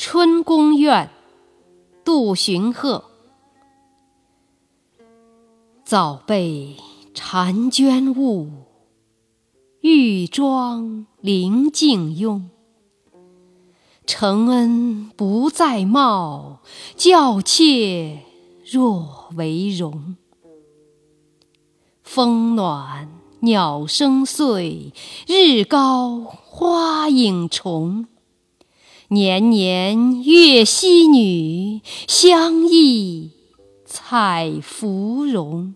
春宫怨，杜荀鹤。早被婵娟误，玉妆临镜拥。承恩不再貌，教妾若为容。风暖鸟声碎，日高花影重。年年月溪女，相忆采芙蓉。